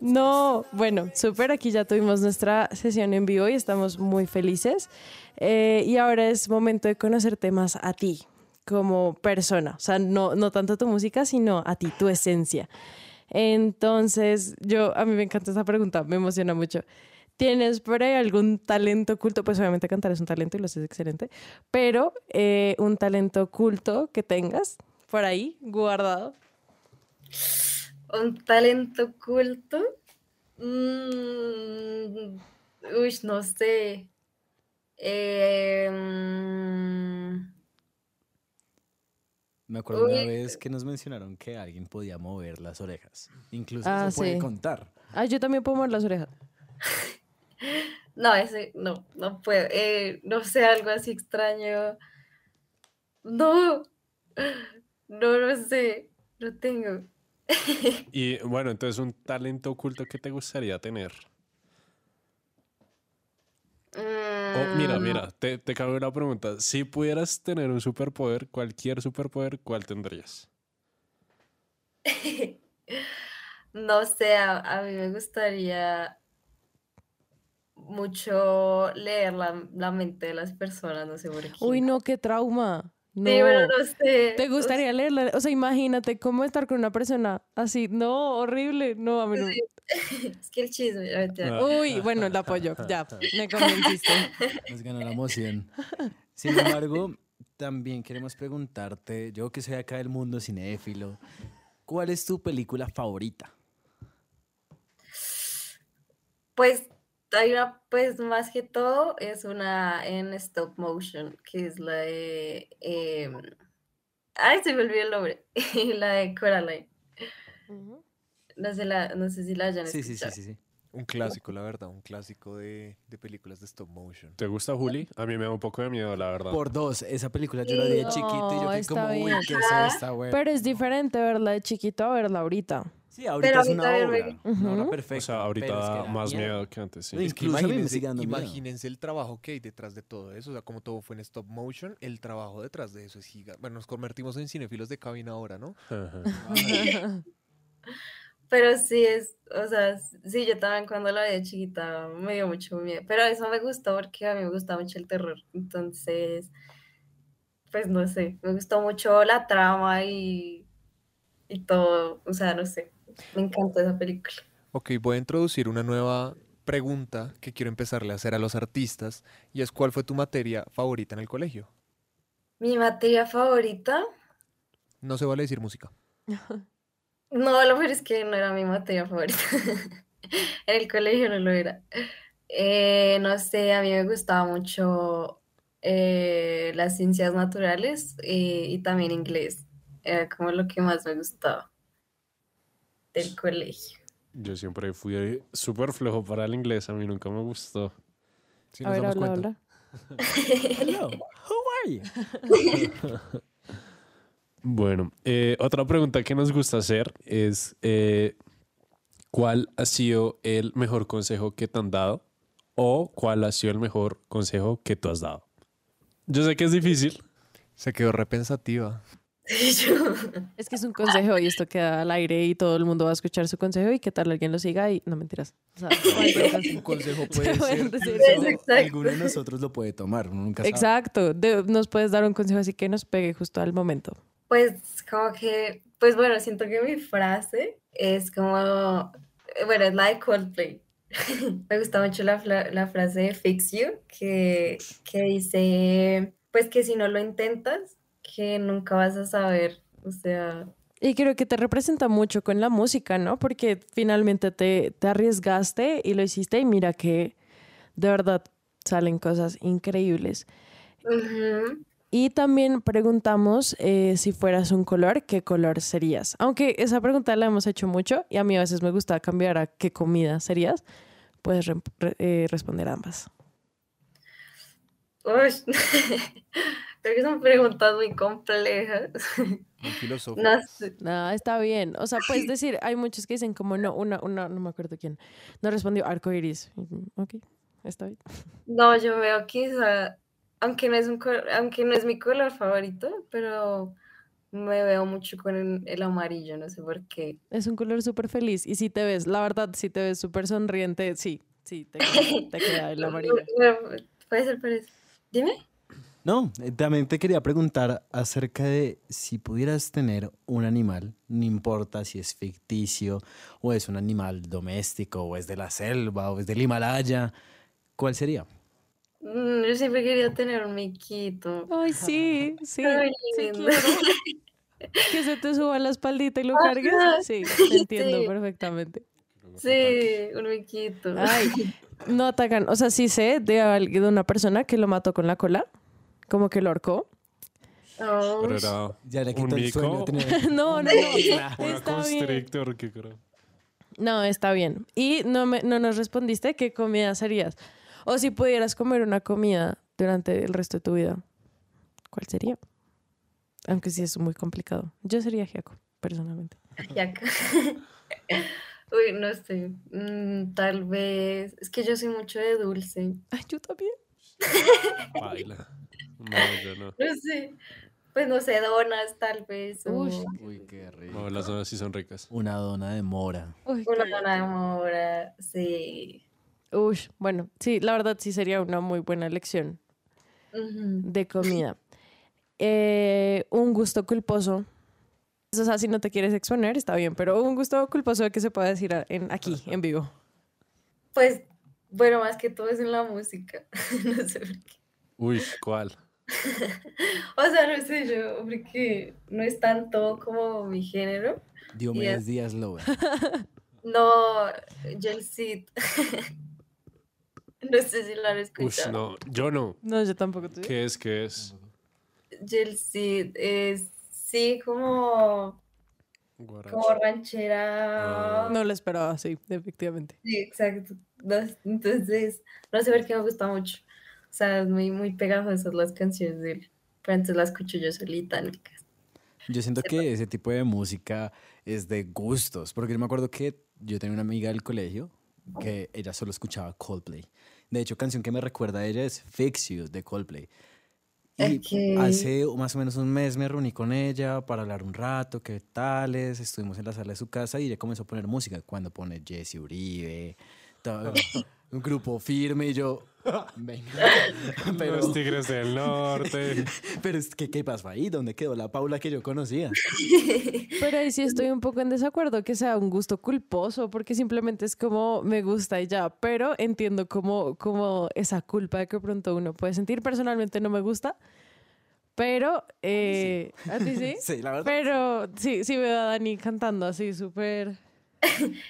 No, bueno, súper, aquí ya tuvimos nuestra sesión en vivo y estamos muy felices. Eh, y ahora es momento de conocerte más a ti como persona, o sea, no, no tanto tu música, sino a ti, tu esencia. Entonces, yo, a mí me encanta esa pregunta, me emociona mucho. ¿Tienes por ahí algún talento oculto? Pues obviamente cantar es un talento y lo haces excelente, pero eh, un talento oculto que tengas por ahí guardado. Un talento oculto. Mm, uy, no sé. Eh, mm, Me acuerdo una Uy. vez que nos mencionaron que alguien podía mover las orejas. Incluso Ah, se puede sí. contar. Ah, yo también puedo mover las orejas. no, ese no, no puedo. Eh, no sé, algo así extraño. No, no lo sé. No tengo. Y bueno, entonces un talento oculto que te gustaría tener. Oh, mira, Mm, mira, te, te cabe una pregunta. Si pudieras tener un superpoder, cualquier superpoder, ¿cuál tendrías? No sé, a, a mí me gustaría mucho leer la, la mente de las personas, no sé por qué. Uy, no, qué trauma. No. Sí, bueno, no sé. ¿Te gustaría leerla? O sea, imagínate cómo estar con una persona así. No, horrible. No, a mí no. Es que el chisme. Ah. Uy, bueno, la apoyo. Ya, me convenciste. Nos ganó la emoción. Sin embargo, también queremos preguntarte, yo que soy acá del mundo cinéfilo, ¿cuál es tu película favorita? Pues hay una, pues más que todo, es una en stop motion, que es la de. em, ay, se me olvidó el nombre. la de Coraline. No sé, la, no sé si la hayan Sí, sí, sí, sí, sí. Un clásico, la verdad, un clásico de, de películas de stop motion. ¿Te gusta Juli? A mí me da un poco de miedo, la verdad. Por dos, esa película yo la vi de chiquito y yo fui está como, uy, bien. ¿qué es esta, güey? Pero es diferente verla de chiquito a verla ahorita. Sí, ahorita es ahorita una me- obra, una obra perfecta. o sea, ahorita pero es que da da más miedo. miedo que antes, sí. Es que imagínense, el trabajo que hay detrás de todo eso. O sea, como todo fue en stop motion, el trabajo detrás de eso es gigante. Bueno, nos convertimos en cinefilos de cabina ahora, ¿no? Ajá. Pero sí es, o sea, sí, yo también cuando la vi de chiquita me dio mucho miedo. Pero eso me gustó porque a mí me gusta mucho el terror. Entonces, pues no sé, me gustó mucho la trama y, y todo. O sea, no sé, me encantó esa película. Ok, voy a introducir una nueva pregunta que quiero empezarle a hacer a los artistas y es ¿cuál fue tu materia favorita en el colegio? Mi materia favorita, No se vale decir música. no, lo peor es que no era mi materia favorita. En el colegio no lo era. Eh, no sé, a mí me gustaba mucho eh, las ciencias naturales eh, y también inglés. Era como lo que más me gustaba del colegio. Yo siempre fui súper flojo para el inglés, a mí nunca me gustó. Si a nos ver, damos habla, cuenta. habla. Hello, how are you? Bueno, eh, otra pregunta que nos gusta hacer es eh, ¿cuál ha sido el mejor consejo que te han dado o cuál ha sido el mejor consejo que tú has dado? Yo sé que es difícil. Se quedó repensativa. Es que es un consejo y esto queda al aire y todo el mundo va a escuchar su consejo y que tal alguien lo siga y no mentiras. O sea. Un consejo puede ser eso. Alguno de nosotros lo puede tomar, uno nunca sabe. Exacto. De- nos puedes dar un consejo así que nos pegue justo al momento. Pues como que, pues bueno, siento que mi frase es como bueno, es la de Coldplay. Me gusta mucho la, la frase de Fix You, que, que dice, pues que si no lo intentas, que nunca vas a saber. O sea, Y creo que te representa mucho con la música, ¿no? Porque finalmente te, te arriesgaste y lo hiciste y mira que de verdad salen cosas increíbles. Y también preguntamos eh, si fueras un color, ¿qué color serías? Aunque esa pregunta la hemos hecho mucho y a mí a veces me gusta cambiar a qué comida serías, puedes re- re- eh, responder ambas. Creo que son preguntas muy complejas. Filosófico. No sé. No, está bien. O sea, puedes decir, hay muchos que dicen como no, una, una, no me acuerdo quién, no respondió arco iris. Ok, está bien. No, yo veo quizá, aunque no es un aunque no es mi color favorito, pero me veo mucho con el, el amarillo, no sé por qué. Es un color súper feliz. Y si te ves, la verdad, si te ves súper sonriente, sí, sí, te, queda- te queda el amarillo. Puede ser por eso. Dime. No, eh, también te quería preguntar acerca de si pudieras tener un animal, no importa si es ficticio o es un animal doméstico o es de la selva o es del Himalaya, ¿cuál sería? Mm, Yo siempre quería tener un miquito. Ay, sí, sí, Ay, sí, claro. Que se te suba la espaldita y lo Ajá, cargues. Sí, te entiendo sí. perfectamente. Sí, un miquito. Ay, no atacan. O sea, sí sé de, de una persona que lo mató con la cola, como que lo ahorcó. Oh, Pero era Ya le un quito el sueño No, no, no. Está bien. No, está bien. Y no, me, no nos respondiste qué comida serías. O si pudieras comer una comida durante el resto de tu vida, ¿cuál sería? Aunque sí es muy complicado. Yo sería Giaco, personalmente. Yaca. Uy, no sé. Mm, tal vez. Es que yo soy mucho de dulce. Ay, yo también. Baila. No, yo no. No sé. Pues no sé, donas tal vez. Uy. Uy, qué rico. No, las donas sí son ricas. Una dona de mora. Uy, una qué- dona de mora. Sí. Uy, bueno, sí, la verdad sí sería una muy buena elección de comida. Eh, un gusto culposo. O sea, si no te quieres exponer, está bien, pero un gusto culposo que se pueda decir en, aquí, en vivo. Pues, bueno, más que todo es en la música. no sé por qué. Uy, ¿cuál? O sea, no sé yo, porque no es tanto como mi género. Diomedes. Díaz Lover. No, Jel Cid. no sé si lo han escuchado. no, yo no. No, yo tampoco. ¿tú? ¿Qué es? ¿Qué es? Jel Cid es, sí, como, Guaracha. como ranchera. No lo esperaba, sí, efectivamente. Sí, exacto. No, entonces, no sé por qué me gusta mucho. O sea, es muy, muy pegajosas las canciones de él. Pero antes las escucho yo solita en mi casa. Yo siento que ese tipo de música es de gustos, porque yo me acuerdo que yo tenía una amiga del colegio que ella solo escuchaba Coldplay. De hecho, canción que me recuerda a ella es Fix You de Coldplay. Y Ok. hace más o menos un mes me reuní con ella para hablar un rato, qué tales, estuvimos en la sala de su casa y ella comenzó a poner música, cuando pone Jesse Uribe, todo, un grupo firme y yo, venga, pero, Los Tigres del Norte. pero es que, ¿qué pasó ahí? ¿Dónde quedó la Paula que yo conocía? Pero ahí sí estoy un poco en desacuerdo que sea un gusto culposo, porque simplemente es como me gusta y ya, pero entiendo como, como esa culpa que pronto uno puede sentir. Personalmente no me gusta, pero eh, a ti sí. Sí, la verdad. Pero sí, sí veo a Dani cantando así súper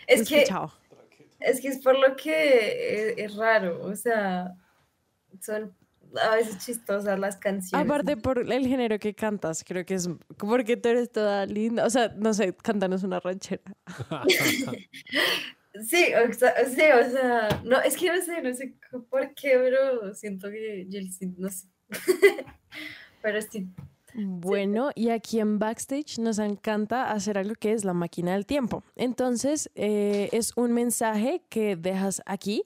Es que. Es que es por lo que es, es raro. O sea, son a veces chistosas las canciones. Aparte por el género que cantas, creo que es porque tú eres toda linda. O sea, no sé, cántanos una ranchera. Sí, o sea, sí, o sea, no, es que no sé, no sé por qué, pero siento que no sé. pero sí, Bueno, y aquí en Backstage nos encanta hacer algo que es la máquina del tiempo. Entonces, eh, es un mensaje que dejas aquí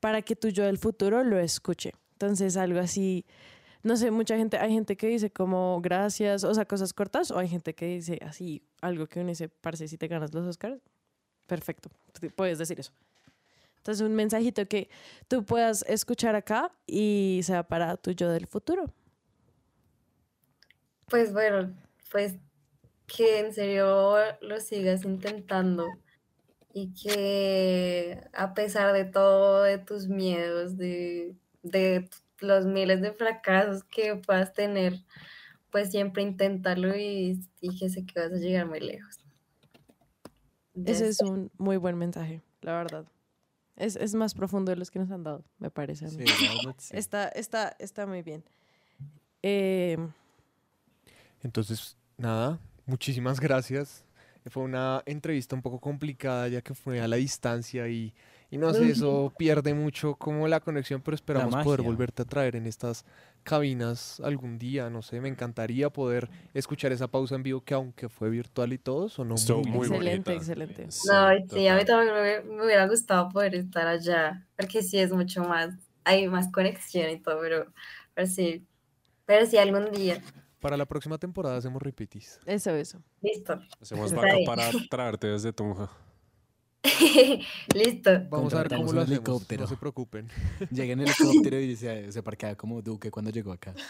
para que tu yo del futuro lo escuche. Entonces, algo así, no sé, mucha gente, hay gente que dice como gracias, o sea, cosas cortas, o hay gente que dice así, algo que uno dice, parce, si te ganas los Oscars, perfecto, puedes decir eso. Entonces, un mensajito que tú puedas escuchar acá y sea para tu yo del futuro. Pues bueno, pues que en serio lo sigas intentando y que a pesar de todo, de tus miedos, de, de los miles de fracasos que puedas tener, pues siempre intentarlo y, y que sé que vas a llegar muy lejos. Ese es un muy buen mensaje, la verdad. Es, es más profundo de los que nos han dado, me parece. a mí. Sí, la verdad, sí. Está, está, está muy bien. Eh, Entonces, nada, muchísimas gracias. Fue una entrevista un poco complicada ya que fue a la distancia y, y no sé, eso pierde mucho como la conexión, pero esperamos poder volverte a traer en estas cabinas algún día, no sé, me encantaría poder escuchar esa pausa en vivo que aunque fue virtual y todo, sonó Estuvo muy, muy bien. Excelente, bonita. excelente. No, sí, a mí también me, me hubiera gustado poder estar allá, porque sí es mucho más, hay más conexión y todo, pero, pero sí, pero sí algún día. Para la próxima temporada hacemos repetis. Eso, eso. Listo. Hacemos vaca para traerte desde Tunja. Listo. Vamos a ver cómo lo hacemos, helicóptero. no se preocupen. Llega en helicóptero y se, se parquea como Duque cuando llegó acá.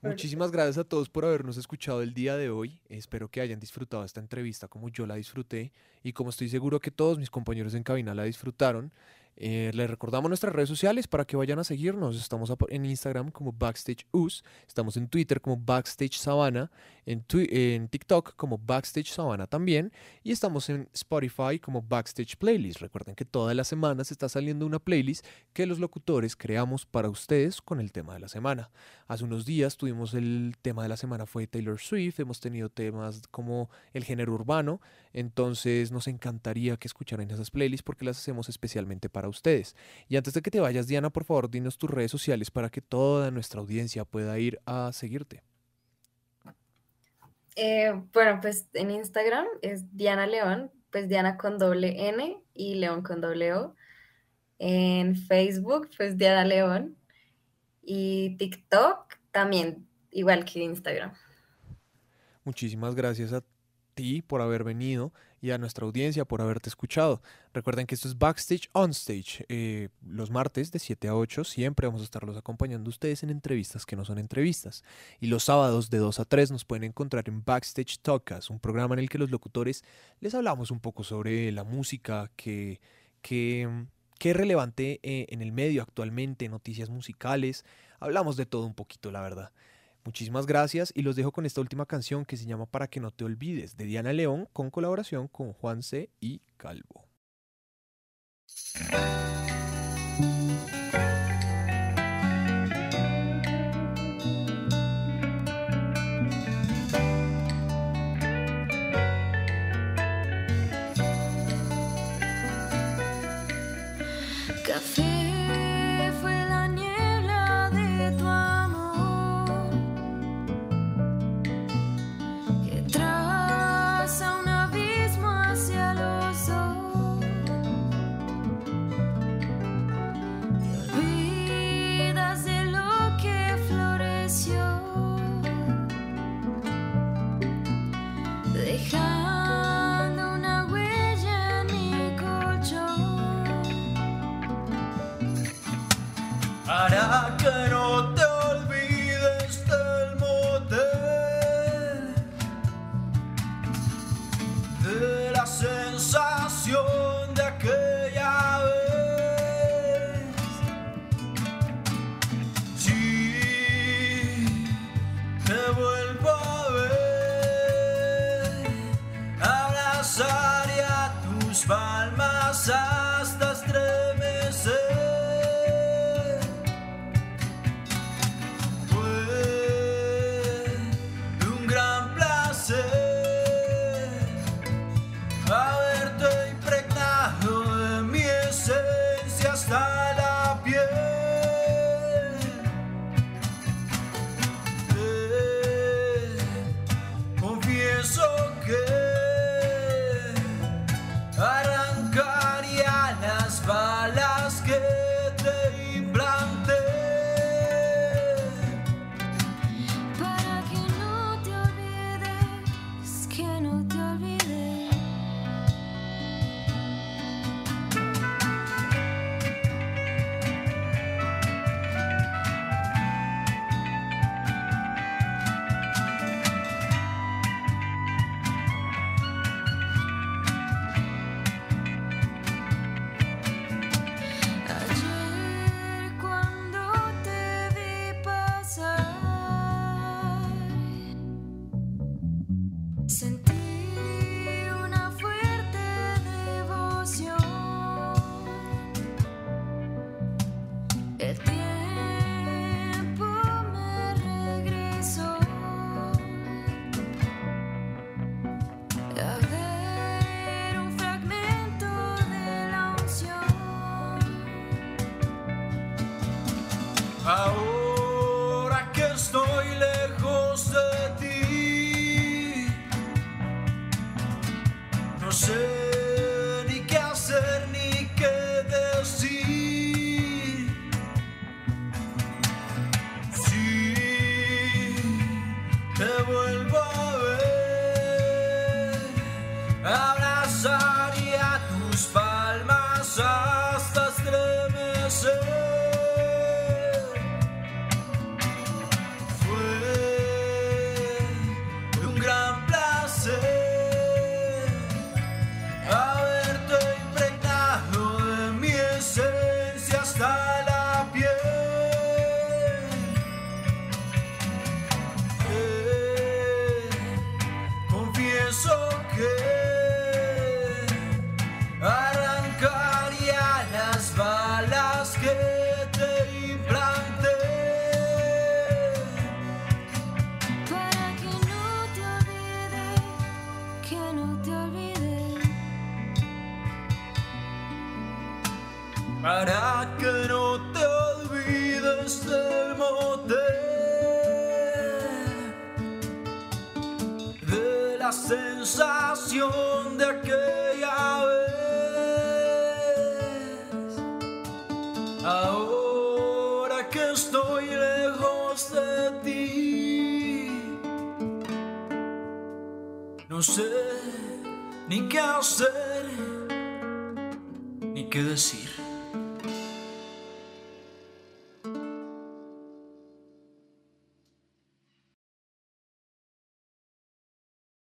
Muchísimas gracias a todos por habernos escuchado el día de hoy. Espero que hayan disfrutado esta entrevista como yo la disfruté y como estoy seguro que todos mis compañeros en cabina la disfrutaron. Eh, les recordamos nuestras redes sociales para que vayan a seguirnos. Estamos en Instagram como Backstage Us, estamos en Twitter como Backstage Sabana, en, en TikTok como Backstage Sabana también y estamos en Spotify como Backstage Playlist. Recuerden que todas las semanas está saliendo una playlist que los locutores creamos para ustedes con el tema de la semana. Hace unos días tuvimos el tema de la semana fue Taylor Swift, hemos tenido temas como el género urbano, entonces nos encantaría que escucharan esas playlists porque las hacemos especialmente para ustedes. Y antes de que te vayas, Diana, por favor, dinos tus redes sociales para que toda nuestra audiencia pueda ir a seguirte. Eh, bueno, pues en Instagram es Diana León, pues Diana con doble N y León con doble O. En Facebook, pues Diana León. Y TikTok también, igual que Instagram. Muchísimas gracias a por haber venido y a nuestra audiencia por haberte escuchado. Recuerden que esto es Backstage On Stage. Eh, los martes de 7 a 8 siempre vamos a estarlos acompañando a ustedes en entrevistas que no son entrevistas. Y los sábados de 2 a 3 nos pueden encontrar en Backstage Talkas, un programa en el que los locutores les hablamos un poco sobre la música que, que es relevante eh, en el medio actualmente, noticias musicales. Hablamos de todo un poquito, la verdad. Muchísimas gracias y los dejo con esta última canción que se llama Para que no te olvides de Diana León con colaboración con Juan C. y Calvo. Para que no te